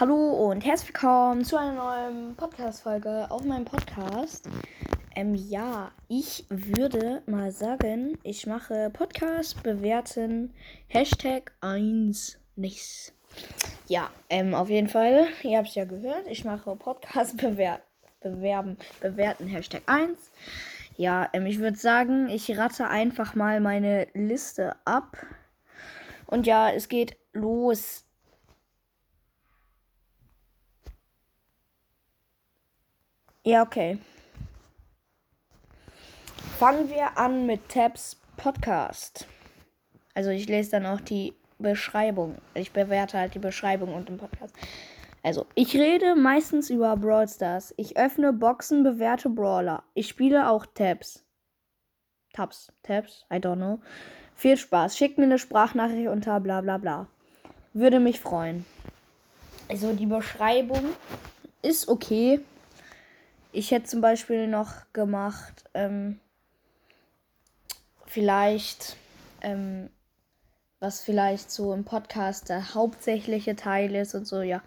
Hallo und herzlich willkommen zu einer neuen Podcast-Folge auf meinem Podcast. Ähm, ja, ich würde mal sagen, ich mache Podcast bewerten Hashtag 1 nichts. Ja, ähm, auf jeden Fall, ihr habt es ja gehört, ich mache Podcast bewer bewerben, bewerten Hashtag 1. Ja, ähm, ich würde sagen, ich rate einfach mal meine Liste ab. Und ja, es geht los. Ja, okay. Fangen wir an mit Tabs Podcast. Also ich lese dann auch die Beschreibung. Ich bewerte halt die Beschreibung und den Podcast. Also, ich rede meistens über Brawl Stars. Ich öffne Boxen, bewerte Brawler. Ich spiele auch Tabs. Tabs, Tabs, I don't know. Viel Spaß. Schickt mir eine Sprachnachricht unter bla bla bla. Würde mich freuen. Also die Beschreibung ist okay. Ich hätte zum Beispiel noch gemacht, ähm, vielleicht, ähm, was vielleicht so im Podcast der hauptsächliche Teil ist und so, ja.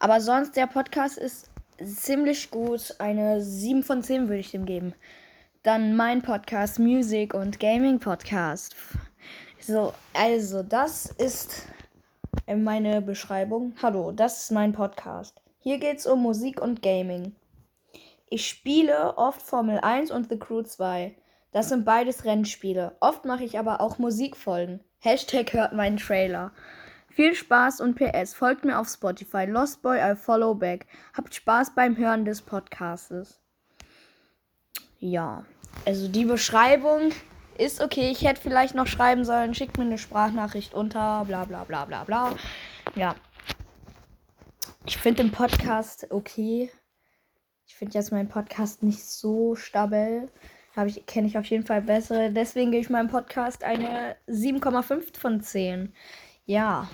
Aber sonst, der Podcast ist ziemlich gut. Eine 7 von 10 würde ich dem geben. Dann mein Podcast, Music und Gaming Podcast. So, also, das ist meine Beschreibung. Hallo, das ist mein Podcast. Hier geht es um Musik und Gaming. Ich spiele oft Formel 1 und The Crew 2. Das sind beides Rennspiele. Oft mache ich aber auch Musikfolgen. Hashtag hört meinen Trailer. Viel Spaß und PS. Folgt mir auf Spotify. Lost Boy, I follow back. Habt Spaß beim Hören des Podcastes. Ja, also die Beschreibung ist okay. Ich hätte vielleicht noch schreiben sollen, schickt mir eine Sprachnachricht unter, bla bla bla bla bla. Ja. Ich finde den Podcast okay. Ich finde jetzt meinen Podcast nicht so stabil. Habe ich, kenne ich auf jeden Fall bessere. Deswegen gebe ich meinem Podcast eine 7,5 von 10. Ja.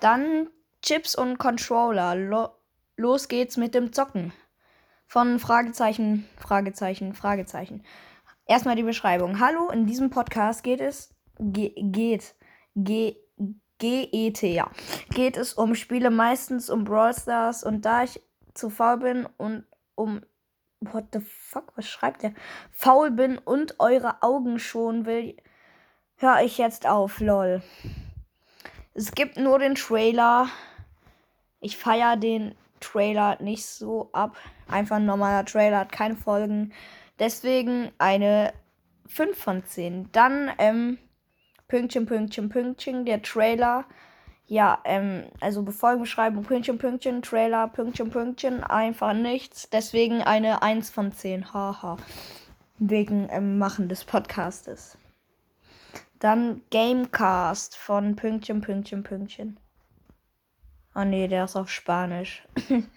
Dann Chips und Controller. Lo los geht's mit dem Zocken. Von Fragezeichen, Fragezeichen, Fragezeichen. Erstmal die Beschreibung. Hallo, in diesem Podcast geht es, ge geht, ge G-E-T, ja. Geht es um Spiele, meistens um Brawl Stars. Und da ich zu faul bin und um. What the fuck? Was schreibt der? Faul bin und eure Augen schon will, höre ich jetzt auf, lol. Es gibt nur den Trailer. Ich feiere den Trailer nicht so ab. Einfach ein normaler Trailer, hat keine Folgen. Deswegen eine 5 von 10. Dann, ähm, Pünktchen, Pünktchen, Pünktchen, der Trailer. Ja, ähm, also Befolgenbeschreibung, Pünktchen, Pünktchen, Trailer, Pünktchen, Pünktchen, einfach nichts. Deswegen eine 1 von 10. Haha. Wegen ähm, Machen des Podcastes. Dann Gamecast von Pünktchen, Pünktchen, Pünktchen. Oh nee, der ist auf Spanisch.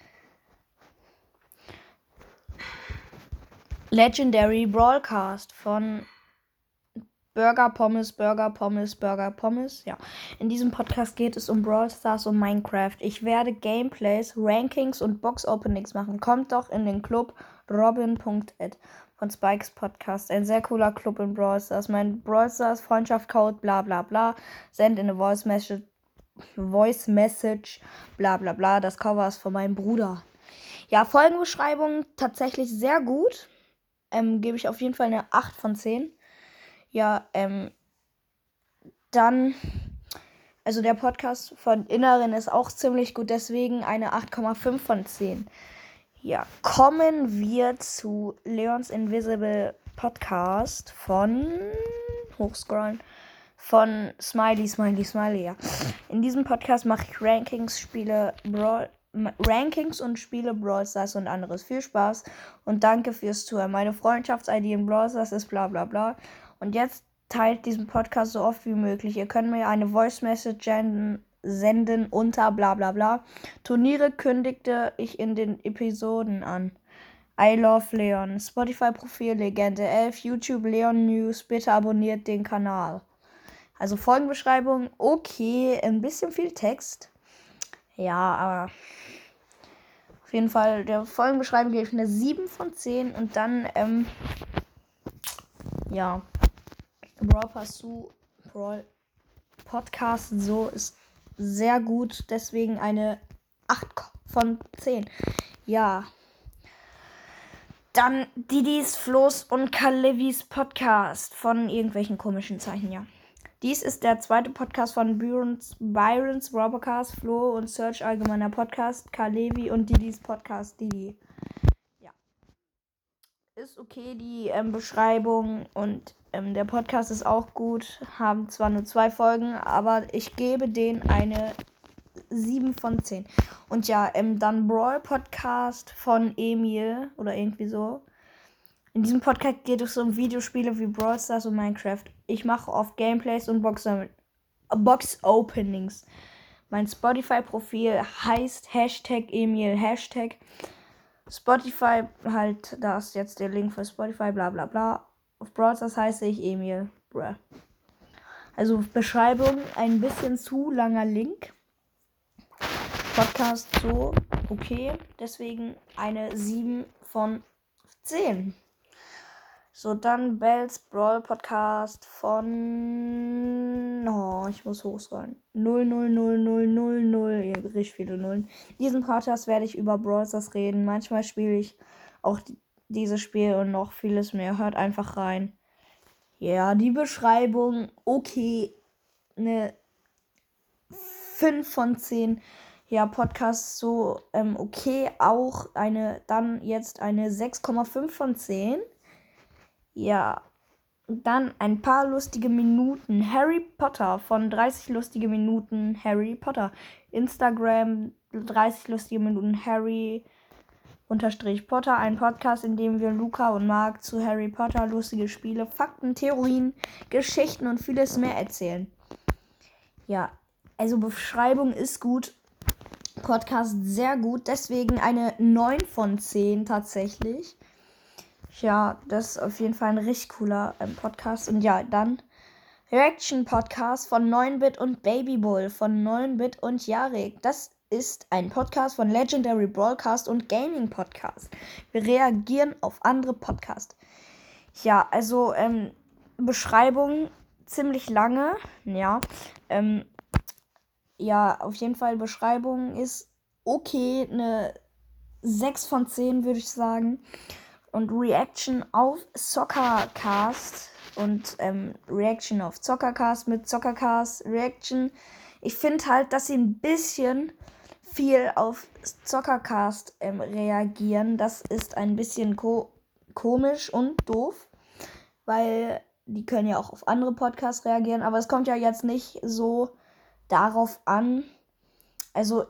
Legendary Broadcast von Burger Pommes, Burger Pommes, Burger Pommes. Ja, in diesem Podcast geht es um Brawl Stars und Minecraft. Ich werde Gameplays, Rankings und Box Openings machen. Kommt doch in den Club robin.ed von Spikes Podcast. Ein sehr cooler Club in Brawl Stars. Mein Brawl Stars Freundschaft Code, bla bla bla. Send in a Voice Message, Voice Message, bla bla bla. Das Cover ist von meinem Bruder. Ja, Folgenbeschreibung tatsächlich sehr gut. Ähm, Gebe ich auf jeden Fall eine 8 von 10. Ja, ähm, dann, also der Podcast von Inneren ist auch ziemlich gut, deswegen eine 8,5 von 10. Ja, kommen wir zu Leons Invisible Podcast von Hochscrollen von Smiley, Smiley, Smiley, ja. In diesem Podcast mache ich Rankings, Spiele, Brawl, Rankings und Spiele Brawl Stars und anderes. Viel Spaß und danke fürs Zuhören. Meine Freundschafts-ID in Brawl Stars ist bla bla bla. Und jetzt teilt diesen Podcast so oft wie möglich. Ihr könnt mir eine Voice Message senden unter bla bla bla. Turniere kündigte ich in den Episoden an. I love Leon. Spotify-Profil Legende 11. YouTube Leon News. Bitte abonniert den Kanal. Also Folgenbeschreibung. Okay, ein bisschen viel Text. Ja, aber auf jeden Fall der Folgenbeschreibung gebe ich eine 7 von 10 und dann, ähm, ja. Brawl zu Brawl Podcast so ist sehr gut. Deswegen eine 8 von 10. Ja. Dann Didis, Flo's und Kalevis Podcast von irgendwelchen komischen Zeichen, ja. Dies ist der zweite Podcast von Byrons, Byrons Robocast, Flo und Search Allgemeiner Podcast, Kalevi und Didis Podcast, Didi. Ja. Ist okay, die ähm, Beschreibung und ähm, der Podcast ist auch gut. Haben zwar nur zwei Folgen, aber ich gebe denen eine 7 von 10. Und ja, ähm, dann Brawl Podcast von Emil oder irgendwie so. In diesem Podcast geht es um Videospiele wie Brawl Stars und Minecraft. Ich mache oft Gameplays und Box, Box Openings. Mein Spotify-Profil heißt Hashtag Emil Hashtag. Spotify halt, da ist jetzt der Link für Spotify, bla bla bla. Auf Brawl Stars heiße ich Emil. Bruh. Also Beschreibung, ein bisschen zu langer Link. Podcast so okay. Deswegen eine 7 von 10. So, dann Bells Brawl Podcast von. Oh, ich muss hochscrollen. 0000000. Richtig viele Nullen. In diesem Podcast werde ich über Brawl Stars reden. Manchmal spiele ich auch dieses Spiel und noch vieles mehr. Hört einfach rein. Ja, die Beschreibung. Okay. Eine 5 von 10 ja, Podcast so ähm, okay. Auch eine, dann jetzt eine 6,5 von 10. Ja, dann ein paar lustige Minuten. Harry Potter von 30 lustige Minuten Harry Potter. Instagram 30 lustige Minuten Harry unterstrich Potter. Ein Podcast, in dem wir Luca und Mark zu Harry Potter lustige Spiele, Fakten, Theorien, Geschichten und vieles mehr erzählen. Ja, also Beschreibung ist gut. Podcast sehr gut. Deswegen eine 9 von 10 tatsächlich. Ja, das ist auf jeden Fall ein richtig cooler ähm, Podcast. Und ja, dann Reaction Podcast von 9-Bit und Babybull von 9-Bit und Jarek. Das ist ein Podcast von Legendary Broadcast und Gaming Podcast. Wir reagieren auf andere Podcasts. Ja, also ähm, Beschreibung ziemlich lange. Ja, ähm, ja, auf jeden Fall Beschreibung ist okay, eine 6 von 10 würde ich sagen. Und Reaction auf Soccercast und ähm, Reaction auf Zoccercast mit Zoccercast Reaction. Ich finde halt, dass sie ein bisschen viel auf Zoccercast ähm, reagieren. Das ist ein bisschen ko komisch und doof, weil die können ja auch auf andere Podcasts reagieren, aber es kommt ja jetzt nicht so darauf an. Also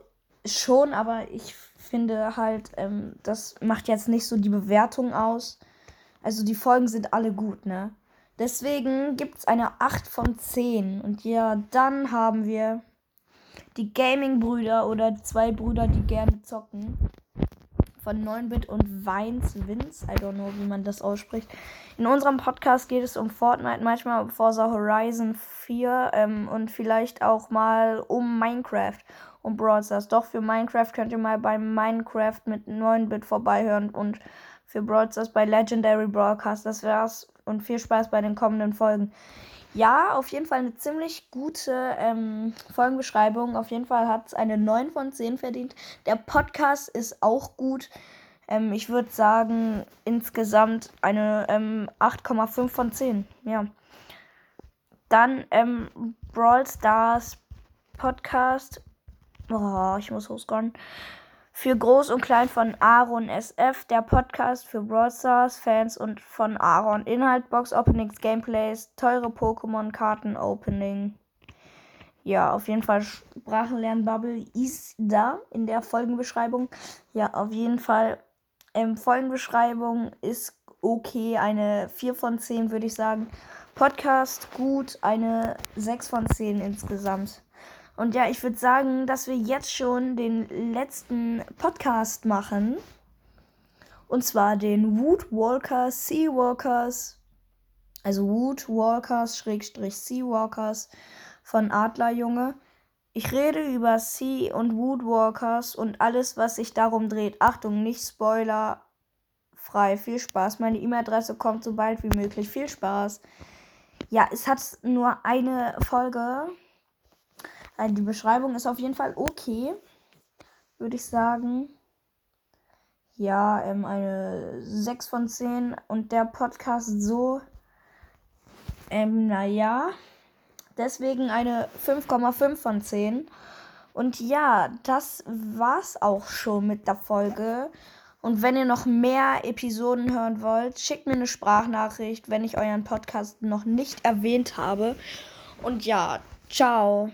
schon, aber ich finde halt, ähm, das macht jetzt nicht so die Bewertung aus. Also die Folgen sind alle gut, ne? Deswegen gibt es eine 8 von 10. Und ja, dann haben wir die Gaming-Brüder oder zwei Brüder, die gerne zocken von 9-Bit und Weins Vince. I don't know, wie man das ausspricht. In unserem Podcast geht es um Fortnite, manchmal um Forza Horizon 4 ähm, und vielleicht auch mal um Minecraft und Brawl Stars. Doch für Minecraft könnt ihr mal bei Minecraft mit 9-Bit vorbeihören und für Brawl Stars bei Legendary Broadcast. Das wär's und viel Spaß bei den kommenden Folgen. Ja, auf jeden Fall eine ziemlich gute ähm, Folgenbeschreibung. Auf jeden Fall hat es eine 9 von 10 verdient. Der Podcast ist auch gut. Ähm, ich würde sagen, insgesamt eine ähm, 8,5 von 10. Ja. Dann ähm, Brawl Stars Podcast. Oh, ich muss hochscrollen. Für Groß und Klein von Aaron SF, der Podcast für Brawl Stars Fans und von Aaron. Inhalt, Box Openings, Gameplays, teure Pokémon-Karten, Opening. Ja, auf jeden Fall Sprachenlernbubble ist da in der Folgenbeschreibung. Ja, auf jeden Fall. Ähm, Folgenbeschreibung ist okay, eine 4 von 10 würde ich sagen. Podcast gut, eine 6 von 10 insgesamt. Und ja, ich würde sagen, dass wir jetzt schon den letzten Podcast machen. Und zwar den Woodwalkers, Seawalkers, also Woodwalkers, Schrägstrich Seawalkers von Adlerjunge. Ich rede über Sea und Woodwalkers und alles, was sich darum dreht. Achtung, nicht Spoiler. Frei. Viel Spaß. Meine E-Mail-Adresse kommt so bald wie möglich. Viel Spaß. Ja, es hat nur eine Folge Also die Beschreibung ist auf jeden Fall okay, würde ich sagen. Ja, ähm, eine 6 von 10 und der Podcast so, ähm, naja, deswegen eine 5,5 von 10. Und ja, das war's auch schon mit der Folge. Und wenn ihr noch mehr Episoden hören wollt, schickt mir eine Sprachnachricht, wenn ich euren Podcast noch nicht erwähnt habe. Und ja, ciao.